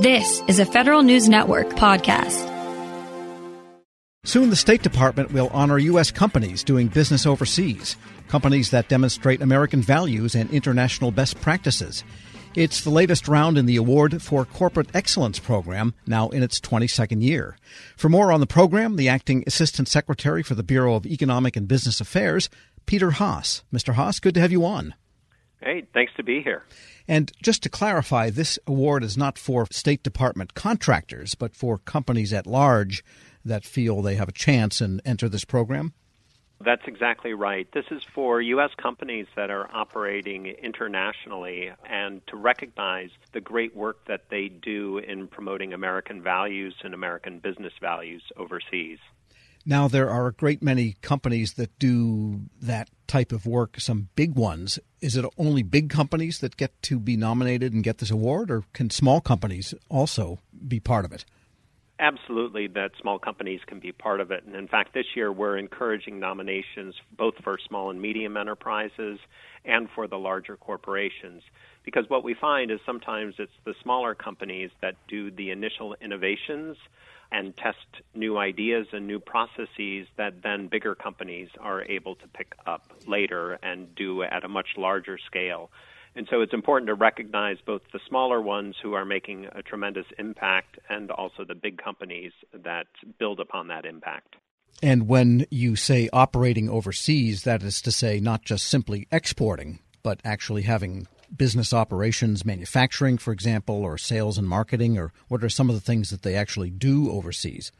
This is a Federal News Network podcast. Soon, the State Department will honor U.S. companies doing business overseas, companies that demonstrate American values and international best practices. It's the latest round in the Award for Corporate Excellence program, now in its 22nd year. For more on the program, the acting Assistant Secretary for the Bureau of Economic and Business Affairs, Peter Haas. Mr. Haas, good to have you on. Hey, thanks to be here. And just to clarify, this award is not for State Department contractors, but for companies at large that feel they have a chance and enter this program? That's exactly right. This is for U.S. companies that are operating internationally and to recognize the great work that they do in promoting American values and American business values overseas. Now, there are a great many companies that do that type of work, some big ones. Is it only big companies that get to be nominated and get this award, or can small companies also be part of it? Absolutely, that small companies can be part of it. And in fact, this year we're encouraging nominations both for small and medium enterprises and for the larger corporations. Because what we find is sometimes it's the smaller companies that do the initial innovations and test new ideas and new processes that then bigger companies are able to pick up later and do at a much larger scale. And so it's important to recognize both the smaller ones who are making a tremendous impact and also the big companies that build upon that impact. And when you say operating overseas, that is to say not just simply exporting, but actually having business operations, manufacturing, for example, or sales and marketing, or what are some of the things that they actually do overseas?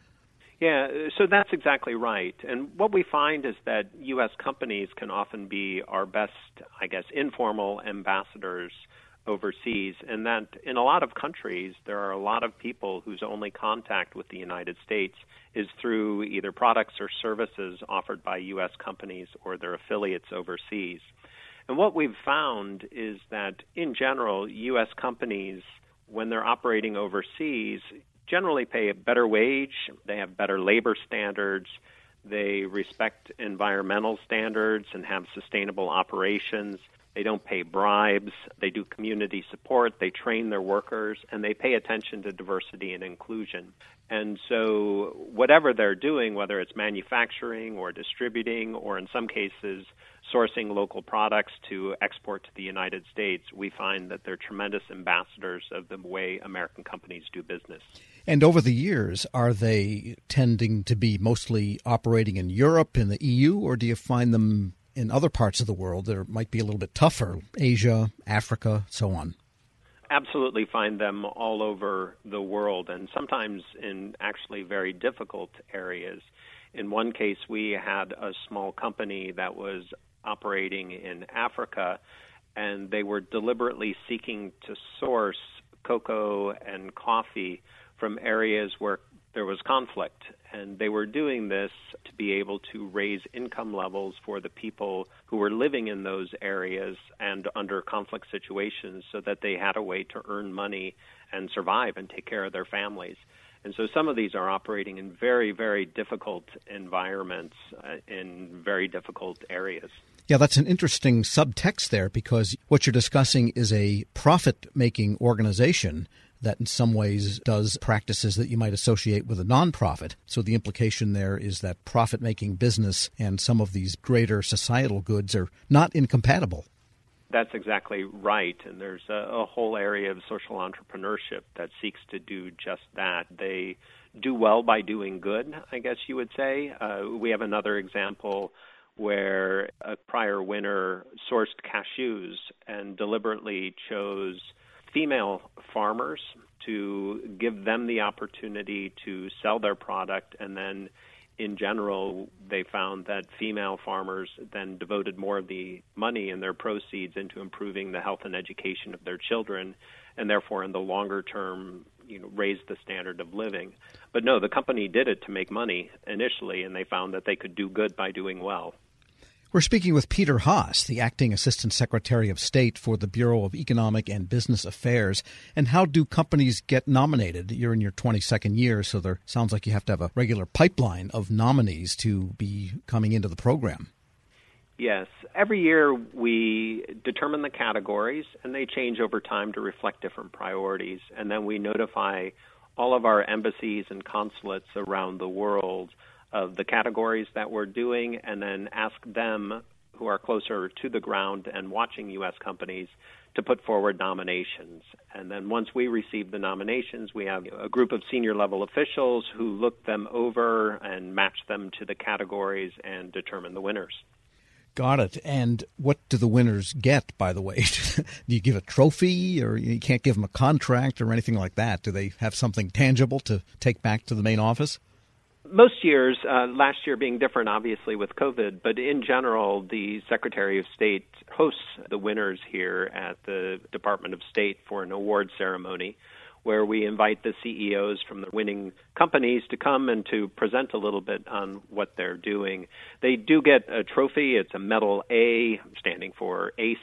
Yeah, so that's exactly right. And what we find is that U.S. companies can often be our best, I guess, informal ambassadors overseas, and that in a lot of countries, there are a lot of people whose only contact with the United States is through either products or services offered by U.S. companies or their affiliates overseas. And what we've found is that in general, U.S. companies, when they're operating overseas, generally pay a better wage, they have better labor standards, they respect environmental standards and have sustainable operations. They don't pay bribes. They do community support. They train their workers and they pay attention to diversity and inclusion. And so, whatever they're doing, whether it's manufacturing or distributing, or in some cases, sourcing local products to export to the United States, we find that they're tremendous ambassadors of the way American companies do business. And over the years, are they tending to be mostly operating in Europe, in the EU, or do you find them in other parts of the world that might be a little bit tougher, Asia, Africa, so on? Absolutely find them all over the world, and sometimes in actually very difficult areas. In one case, we had a small company that was operating in Africa, and they were deliberately seeking to source cocoa and coffee from areas where there was conflict. And they were doing this to be able to raise income levels for the people who were living in those areas and under conflict situations so that they had a way to earn money and survive and take care of their families. And so some of these are operating in very, very difficult environments uh, in very difficult areas. Yeah, that's an interesting subtext there because what you're discussing is a profit making organization that in some ways does practices that you might associate with a nonprofit. So the implication there is that profit making business and some of these greater societal goods are not incompatible. That's exactly right. And there's a, a, whole area of social entrepreneurship that seeks to do just that. They do well by doing good, I guess you would say. Uh, we have another example where a prior winner sourced cashews and deliberately chose female farmers to give them the opportunity to sell their product and then in general, they found that female farmers then devoted more of the money and their proceeds into improving the health and education of their children, and therefore, in the longer term, you know, raised the standard of living. But no, the company did it to make money initially, and they found that they could do good by doing well. We're speaking with Peter Haas, the acting Assistant Secretary of State for the Bureau of Economic and Business Affairs. And how do companies get nominated? You're in your 22nd year, so there sounds like you have to have a regular pipeline of nominees to be coming into the program. Yes. Every year we determine the categories, and they change over time to reflect different priorities. And then we notify all of our embassies and consulates around the world of the categories that we're doing, and then ask them, who are closer to the ground and watching U.S. companies, to put forward nominations. And then once we receive the nominations, we have a group of senior level officials who look them over and match them to the categories and determine the winners. Got it. And what do the winners get, by the way? do you give a trophy or you can't give them a contract or anything like that? Do they have something tangible to take back to the main office? Most years, uh, last year being different, obviously, with COVID, but in general, the Secretary of State hosts the winners here at the Department of State for an award ceremony where we invite the CEOs from the winning companies to come and to present a little bit on what they're doing. They do get a trophy. It's a medal A, standing for ACE.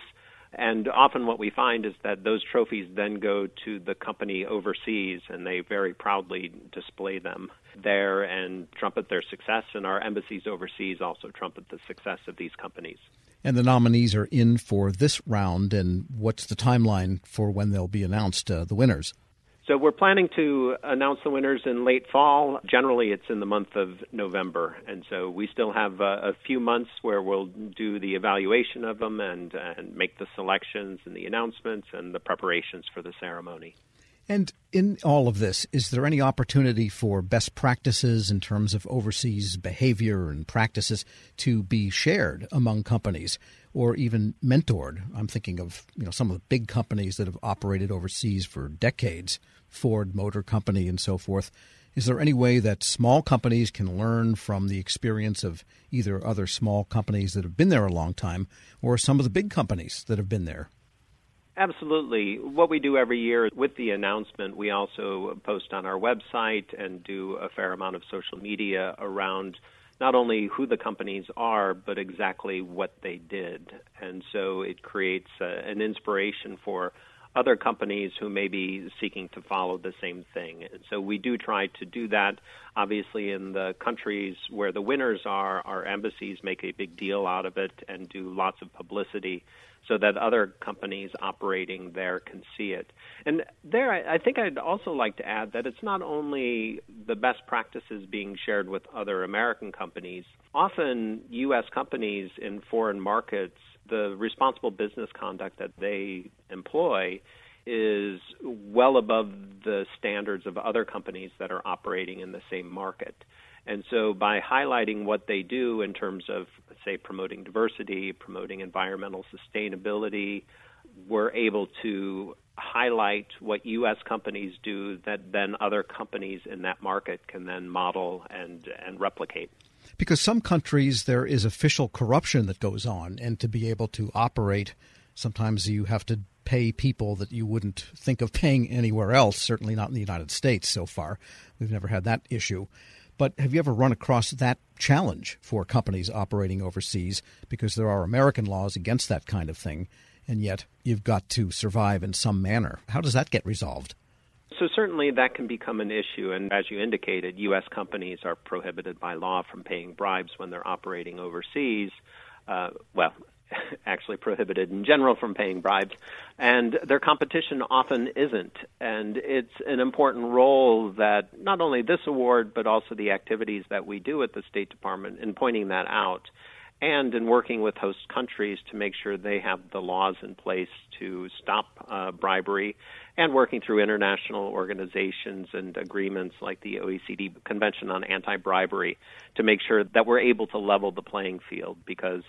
And often what we find is that those trophies then go to the company overseas and they very proudly display them there and trumpet their success. And our embassies overseas also trumpet the success of these companies. And the nominees are in for this round. And what's the timeline for when they'll be announced, uh, the winners? So we're planning to announce the winners in late fall. Generally, it's in the month of November, and so we still have uh, a few months where we'll do the evaluation of them and and make the selections and the announcements and the preparations for the ceremony. And in all of this, is there any opportunity for best practices in terms of overseas behavior and practices to be shared among companies or even mentored? I'm thinking of you know some of the big companies that have operated overseas for decades, Ford Motor Company and so forth. Is there any way that small companies can learn from the experience of either other small companies that have been there a long time or some of the big companies that have been there? Absolutely. What we do every year with the announcement, we also post on our website and do a fair amount of social media around not only who the companies are, but exactly what they did. And so it creates uh, an inspiration for other companies who may be seeking to follow the same thing. And so we do try to do that. Obviously, in the countries where the winners are, our embassies make a big deal out of it and do lots of publicity so that other companies operating there can see it. And there, I, think I'd also like to add that it's not only the best practices being shared with other American companies. Often, U.S. companies in foreign markets, the responsible business conduct that they employ is well above the standards of other companies that are operating in the same market. And so, by highlighting what they do in terms of, say, promoting diversity, promoting environmental sustainability, we're able to highlight what U.S. companies do that then other companies in that market can then model and, and replicate. Because some countries there is official corruption that goes on, and to be able to operate, sometimes you have to pay people that you wouldn't think of paying anywhere else, certainly not in the United States so far. We've never had that issue. But have you ever run across that challenge for companies operating overseas? Because there are American laws against that kind of thing, and yet you've got to survive in some manner. How does that get resolved? So, certainly that can become an issue. And as you indicated, U.S. companies are prohibited by law from paying bribes when they're operating overseas. Uh, well, actually prohibited in general from paying bribes, and their competition often isn't. And it's an important role that not only this award, but also the activities that we do at the State Department in pointing that out and in working with host countries to make sure they have the laws in place to stop uh, bribery and working through international organizations and agreements like the OECD Convention on Anti Bribery to make sure that we're able to level the playing field because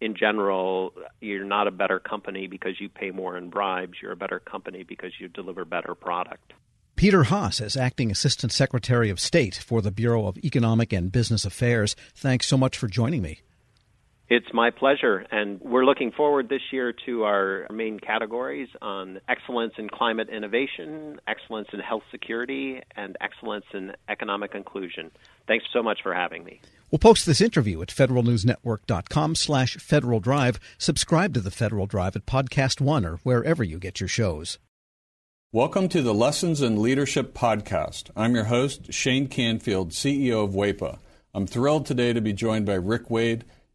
in general, you're not a better company because you pay more in bribes. You're a better company because you deliver better product. Peter Haas, as Acting Assistant Secretary of State for the Bureau of Economic and Business Affairs, thanks so much for joining me. It's my pleasure. And we're looking forward this year to our main categories on excellence in climate innovation, excellence in health security, and excellence in economic inclusion. Thanks so much for having me. We'll post this interview at federalnewsnetwork.com slash Federal Drive. Subscribe to the Federal Drive at Podcast One or wherever you get your shows. Welcome to the Lessons in Leadership podcast. I'm your host, Shane Canfield, CEO of WEPA. I'm thrilled today to be joined by Rick Wade,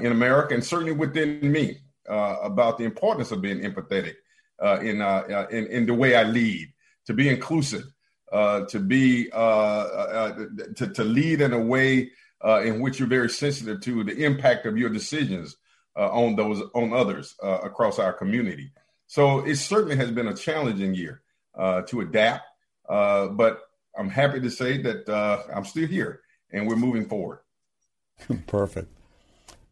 in America and certainly within me uh, about the importance of being empathetic uh, in, uh, uh, in, in the way I lead, to be inclusive, uh, to be to, to lead in a way in which you're very sensitive to the impact of your decisions on those on others across our community. So it certainly has been a challenging year to adapt, but I'm happy to say that I'm still here and we're moving forward. Perfect.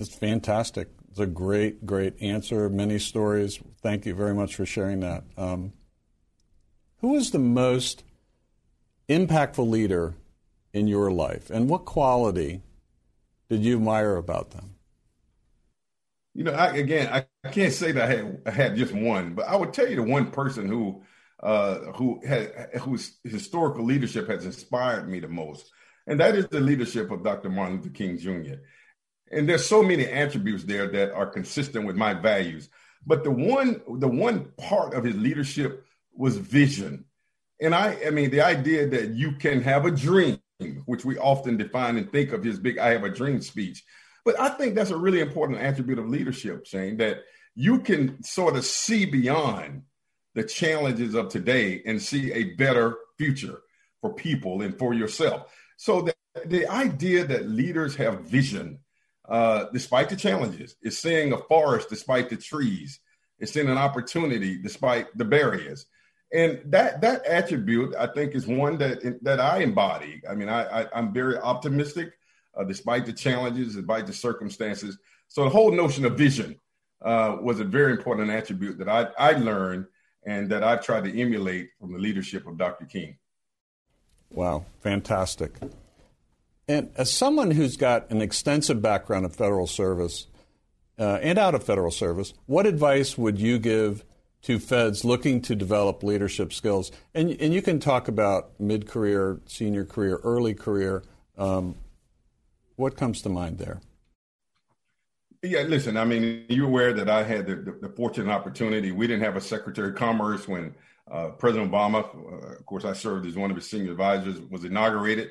It's fantastic. It's a great, great answer. Many stories. Thank you very much for sharing that. Um, who is the most impactful leader in your life, and what quality did you admire about them? You know, I, again, I, can't say that I had, I had just one, but I would tell you the one person who uh, who whose historical leadership has inspired me the most, and that is the leadership of Dr. Martin Luther King Jr. And there's so many attributes there that are consistent with my values. But the one the one part of his leadership was vision. And I I mean the idea that you can have a dream, which we often define and think of his big I have a dream speech. But I think that's a really important attribute of leadership, Shane, that you can sort of see beyond the challenges of today and see a better future for people and for yourself. So the, the idea that leaders have vision uh, despite the challenges. It's seeing a forest despite the trees. It's seeing an opportunity despite the barriers. And that that attribute, I think, is one that that I embody. I mean, I, I am very optimistic, uh, despite the challenges, despite the circumstances. So the whole notion of vision uh, was a very important attribute that I I learned and that I've tried to emulate from the leadership of Dr. King. Wow, fantastic. And as someone who's got an extensive background in federal service uh, and out of federal service, what advice would you give to feds looking to develop leadership skills? And, and you can talk about mid career, senior career, early career. Um, what comes to mind there? Yeah, listen, I mean, you're aware that I had the, the, the fortunate opportunity. We didn't have a Secretary of Commerce when uh, President Obama, uh, of course, I served as one of his senior advisors, was inaugurated.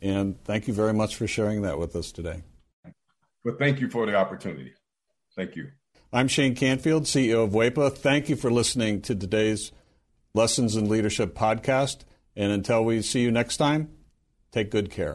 And thank you very much for sharing that with us today. Well, thank you for the opportunity. Thank you. I'm Shane Canfield, CEO of WEPA. Thank you for listening to today's Lessons in Leadership podcast. And until we see you next time, take good care.